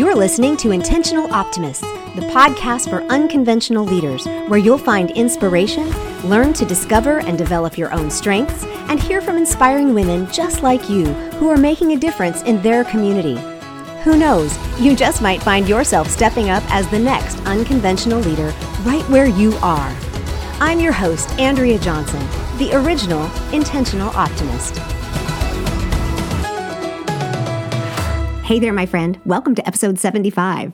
You're listening to Intentional Optimists, the podcast for unconventional leaders, where you'll find inspiration, learn to discover and develop your own strengths, and hear from inspiring women just like you who are making a difference in their community. Who knows, you just might find yourself stepping up as the next unconventional leader right where you are. I'm your host, Andrea Johnson, the original Intentional Optimist. Hey there, my friend. Welcome to episode 75.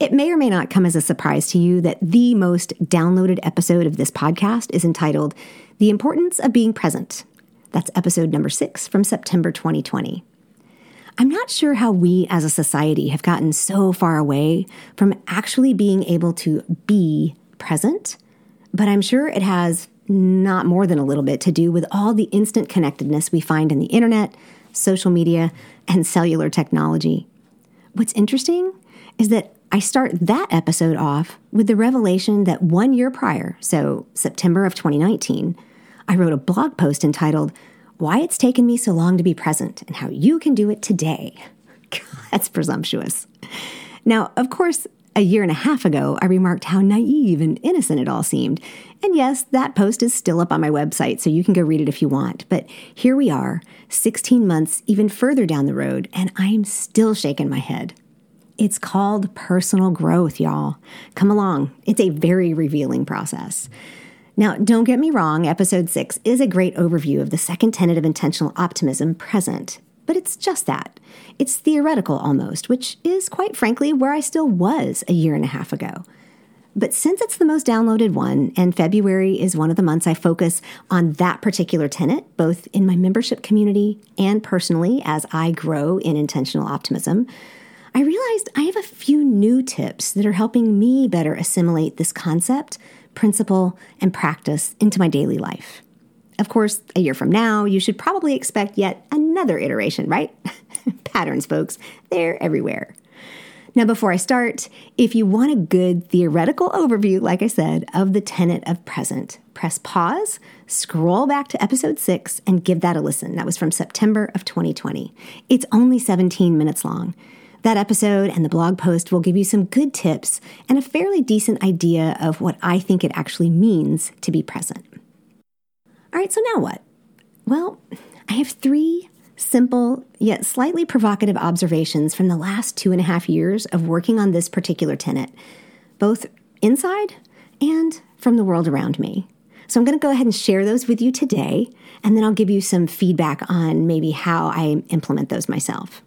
It may or may not come as a surprise to you that the most downloaded episode of this podcast is entitled The Importance of Being Present. That's episode number six from September 2020. I'm not sure how we as a society have gotten so far away from actually being able to be present, but I'm sure it has not more than a little bit to do with all the instant connectedness we find in the internet, social media, and cellular technology. What's interesting is that I start that episode off with the revelation that one year prior, so September of 2019, I wrote a blog post entitled, Why It's Taken Me So Long to Be Present and How You Can Do It Today. God, that's presumptuous. Now, of course, a year and a half ago, I remarked how naive and innocent it all seemed. And yes, that post is still up on my website, so you can go read it if you want. But here we are, 16 months even further down the road, and I'm still shaking my head. It's called personal growth, y'all. Come along, it's a very revealing process. Now, don't get me wrong, episode six is a great overview of the second tenet of intentional optimism present. But it's just that. It's theoretical almost, which is quite frankly where I still was a year and a half ago. But since it's the most downloaded one, and February is one of the months I focus on that particular tenet, both in my membership community and personally as I grow in intentional optimism, I realized I have a few new tips that are helping me better assimilate this concept, principle, and practice into my daily life. Of course, a year from now, you should probably expect yet another iteration, right? Patterns, folks, they're everywhere. Now, before I start, if you want a good theoretical overview, like I said, of the tenet of present, press pause, scroll back to episode six, and give that a listen. That was from September of 2020. It's only 17 minutes long. That episode and the blog post will give you some good tips and a fairly decent idea of what I think it actually means to be present. All right, so now what? Well, I have three simple yet slightly provocative observations from the last two and a half years of working on this particular tenet, both inside and from the world around me. So I'm going to go ahead and share those with you today, and then I'll give you some feedback on maybe how I implement those myself.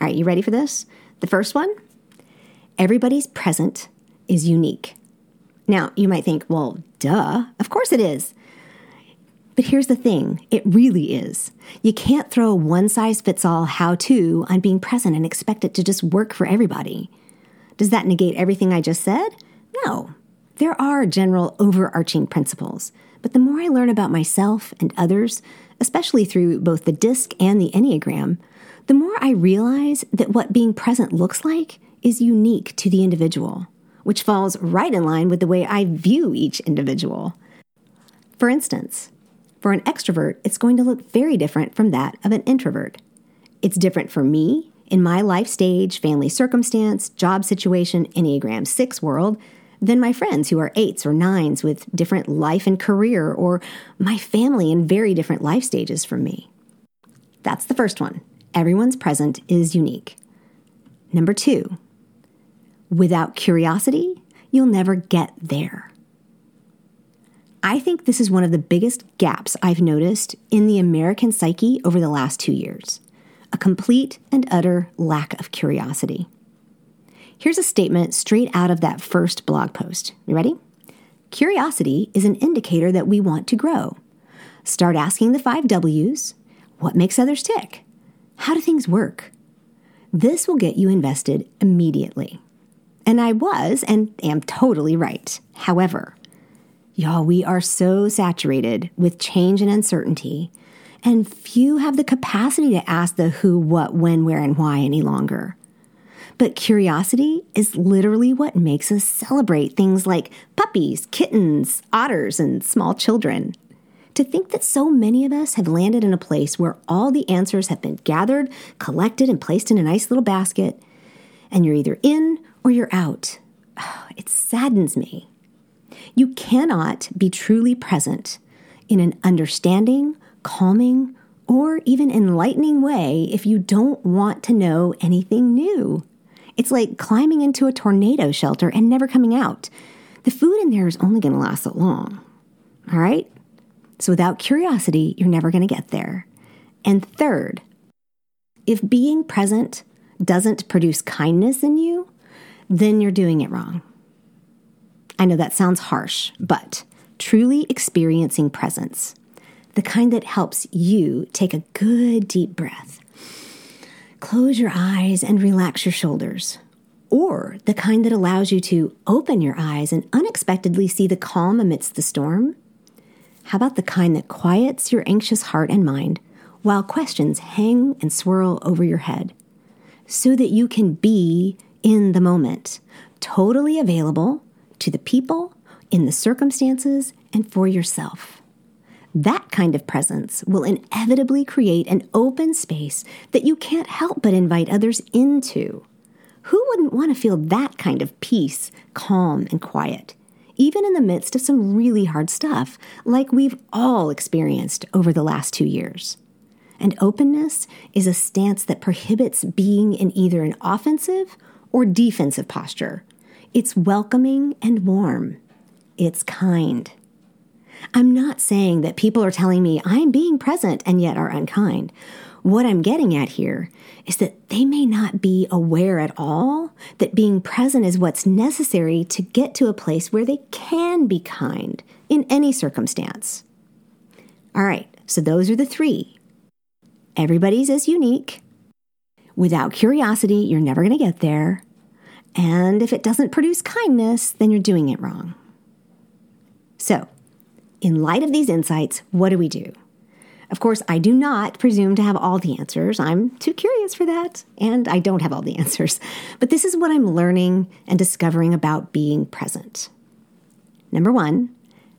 All right, you ready for this? The first one everybody's present is unique. Now, you might think, well, duh, of course it is. But here's the thing it really is. You can't throw a one size fits all how to on being present and expect it to just work for everybody. Does that negate everything I just said? No. There are general overarching principles, but the more I learn about myself and others, especially through both the DISC and the Enneagram, the more I realize that what being present looks like is unique to the individual, which falls right in line with the way I view each individual. For instance, for an extrovert, it's going to look very different from that of an introvert. It's different for me in my life stage, family circumstance, job situation, Enneagram 6 world than my friends who are eights or nines with different life and career, or my family in very different life stages from me. That's the first one. Everyone's present is unique. Number two, without curiosity, you'll never get there. I think this is one of the biggest gaps I've noticed in the American psyche over the last two years a complete and utter lack of curiosity. Here's a statement straight out of that first blog post. You ready? Curiosity is an indicator that we want to grow. Start asking the five W's what makes others tick? How do things work? This will get you invested immediately. And I was and am totally right. However, Y'all, we are so saturated with change and uncertainty, and few have the capacity to ask the who, what, when, where, and why any longer. But curiosity is literally what makes us celebrate things like puppies, kittens, otters, and small children. To think that so many of us have landed in a place where all the answers have been gathered, collected, and placed in a nice little basket, and you're either in or you're out. It saddens me. You cannot be truly present in an understanding, calming, or even enlightening way if you don't want to know anything new. It's like climbing into a tornado shelter and never coming out. The food in there is only going to last so long. All right? So without curiosity, you're never going to get there. And third, if being present doesn't produce kindness in you, then you're doing it wrong. I know that sounds harsh, but truly experiencing presence, the kind that helps you take a good deep breath, close your eyes and relax your shoulders, or the kind that allows you to open your eyes and unexpectedly see the calm amidst the storm. How about the kind that quiets your anxious heart and mind while questions hang and swirl over your head so that you can be in the moment, totally available to the people, in the circumstances, and for yourself. That kind of presence will inevitably create an open space that you can't help but invite others into. Who wouldn't want to feel that kind of peace, calm, and quiet, even in the midst of some really hard stuff like we've all experienced over the last two years? And openness is a stance that prohibits being in either an offensive or defensive posture. It's welcoming and warm. It's kind. I'm not saying that people are telling me I'm being present and yet are unkind. What I'm getting at here is that they may not be aware at all that being present is what's necessary to get to a place where they can be kind in any circumstance. All right, so those are the three. Everybody's is unique. Without curiosity, you're never going to get there. And if it doesn't produce kindness, then you're doing it wrong. So, in light of these insights, what do we do? Of course, I do not presume to have all the answers. I'm too curious for that, and I don't have all the answers. But this is what I'm learning and discovering about being present. Number one,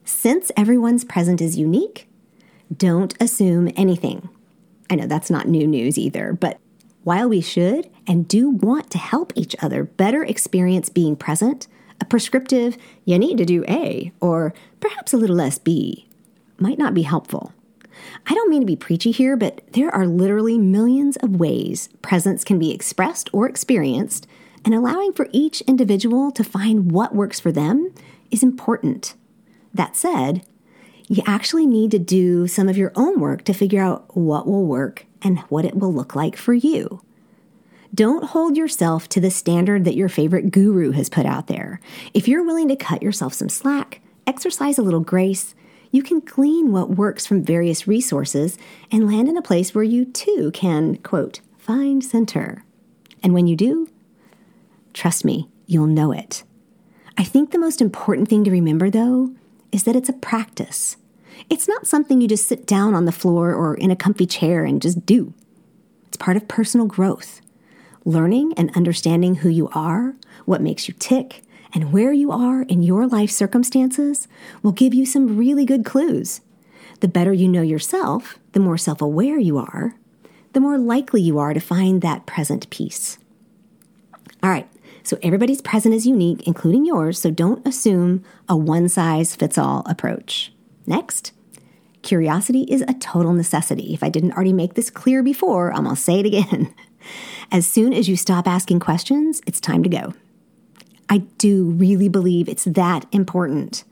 since everyone's present is unique, don't assume anything. I know that's not new news either, but while we should and do want to help each other better experience being present, a prescriptive, you need to do A, or perhaps a little less B, might not be helpful. I don't mean to be preachy here, but there are literally millions of ways presence can be expressed or experienced, and allowing for each individual to find what works for them is important. That said, you actually need to do some of your own work to figure out what will work and what it will look like for you. Don't hold yourself to the standard that your favorite guru has put out there. If you're willing to cut yourself some slack, exercise a little grace, you can glean what works from various resources and land in a place where you too can, quote, find center. And when you do, trust me, you'll know it. I think the most important thing to remember, though, is that it's a practice. It's not something you just sit down on the floor or in a comfy chair and just do. It's part of personal growth. Learning and understanding who you are, what makes you tick, and where you are in your life circumstances will give you some really good clues. The better you know yourself, the more self aware you are, the more likely you are to find that present peace. All right, so everybody's present is unique, including yours, so don't assume a one size fits all approach. Next, curiosity is a total necessity. If I didn't already make this clear before, I'm gonna say it again. As soon as you stop asking questions, it's time to go. I do really believe it's that important.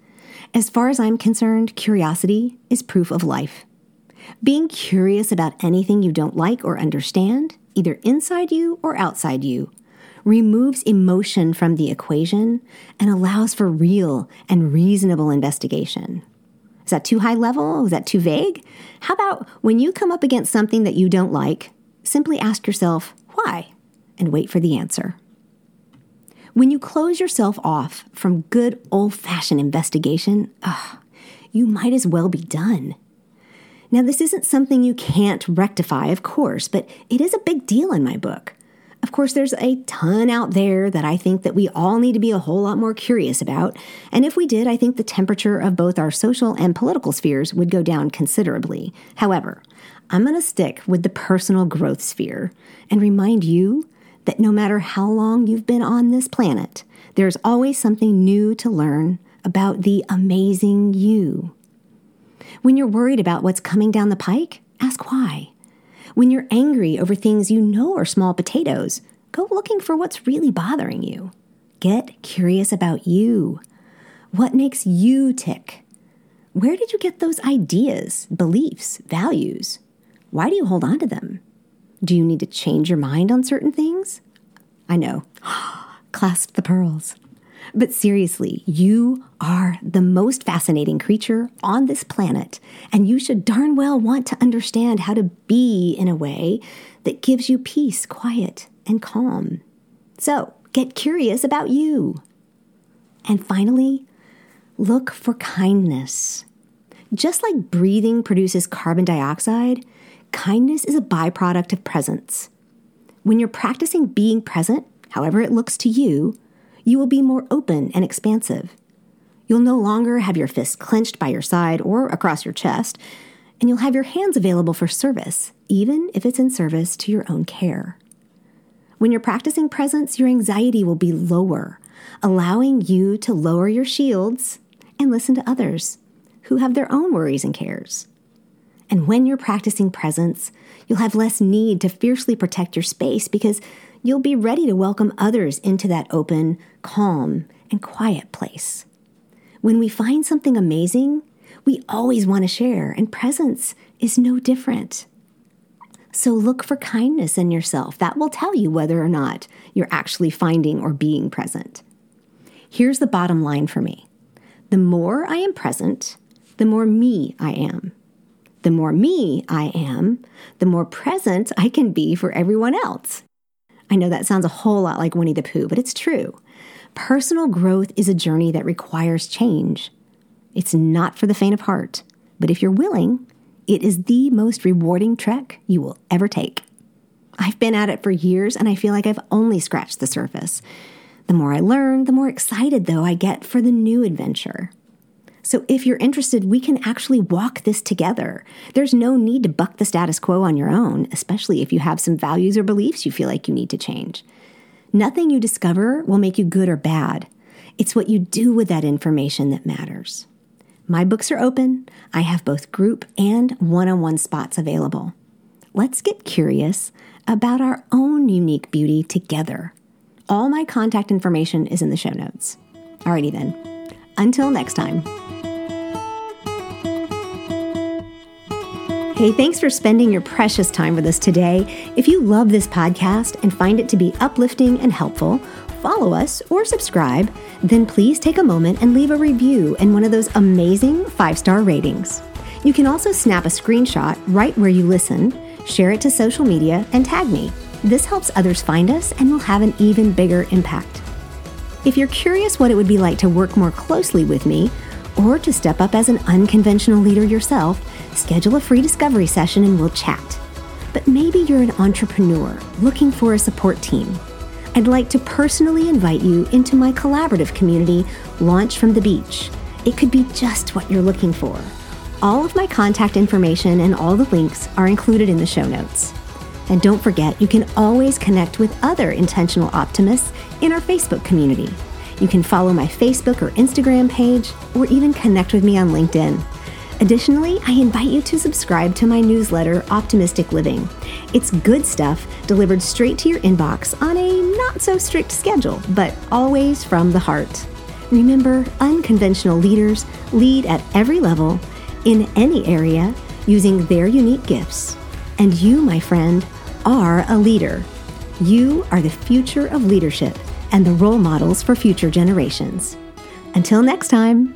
As far as I'm concerned, curiosity is proof of life. Being curious about anything you don't like or understand, either inside you or outside you, removes emotion from the equation and allows for real and reasonable investigation. Is that too high level? Is that too vague? How about when you come up against something that you don't like, simply ask yourself, why? And wait for the answer. When you close yourself off from good old fashioned investigation, ugh, you might as well be done. Now, this isn't something you can't rectify, of course, but it is a big deal in my book. Of course, there's a ton out there that I think that we all need to be a whole lot more curious about. And if we did, I think the temperature of both our social and political spheres would go down considerably. However, I'm going to stick with the personal growth sphere and remind you that no matter how long you've been on this planet, there's always something new to learn about the amazing you. When you're worried about what's coming down the pike, ask why. When you're angry over things you know are small potatoes, go looking for what's really bothering you. Get curious about you. What makes you tick? Where did you get those ideas, beliefs, values? Why do you hold on to them? Do you need to change your mind on certain things? I know. Clasp the pearls. But seriously, you are the most fascinating creature on this planet, and you should darn well want to understand how to be in a way that gives you peace, quiet, and calm. So get curious about you. And finally, look for kindness. Just like breathing produces carbon dioxide, kindness is a byproduct of presence. When you're practicing being present, however it looks to you, you will be more open and expansive. You'll no longer have your fists clenched by your side or across your chest, and you'll have your hands available for service, even if it's in service to your own care. When you're practicing presence, your anxiety will be lower, allowing you to lower your shields and listen to others who have their own worries and cares. And when you're practicing presence, you'll have less need to fiercely protect your space because you'll be ready to welcome others into that open, calm, and quiet place. When we find something amazing, we always want to share, and presence is no different. So look for kindness in yourself. That will tell you whether or not you're actually finding or being present. Here's the bottom line for me the more I am present, the more me I am. The more me I am, the more present I can be for everyone else. I know that sounds a whole lot like Winnie the Pooh, but it's true. Personal growth is a journey that requires change. It's not for the faint of heart, but if you're willing, it is the most rewarding trek you will ever take. I've been at it for years and I feel like I've only scratched the surface. The more I learn, the more excited, though, I get for the new adventure. So if you're interested, we can actually walk this together. There's no need to buck the status quo on your own, especially if you have some values or beliefs you feel like you need to change. Nothing you discover will make you good or bad. It's what you do with that information that matters. My books are open. I have both group and one on one spots available. Let's get curious about our own unique beauty together. All my contact information is in the show notes. Alrighty then. Until next time. Hey, thanks for spending your precious time with us today. If you love this podcast and find it to be uplifting and helpful, follow us or subscribe, then please take a moment and leave a review and one of those amazing five star ratings. You can also snap a screenshot right where you listen, share it to social media, and tag me. This helps others find us and will have an even bigger impact. If you're curious what it would be like to work more closely with me, or to step up as an unconventional leader yourself, schedule a free discovery session and we'll chat. But maybe you're an entrepreneur looking for a support team. I'd like to personally invite you into my collaborative community, Launch from the Beach. It could be just what you're looking for. All of my contact information and all the links are included in the show notes. And don't forget, you can always connect with other intentional optimists in our Facebook community. You can follow my Facebook or Instagram page, or even connect with me on LinkedIn. Additionally, I invite you to subscribe to my newsletter, Optimistic Living. It's good stuff delivered straight to your inbox on a not so strict schedule, but always from the heart. Remember, unconventional leaders lead at every level, in any area, using their unique gifts. And you, my friend, are a leader. You are the future of leadership and the role models for future generations. Until next time.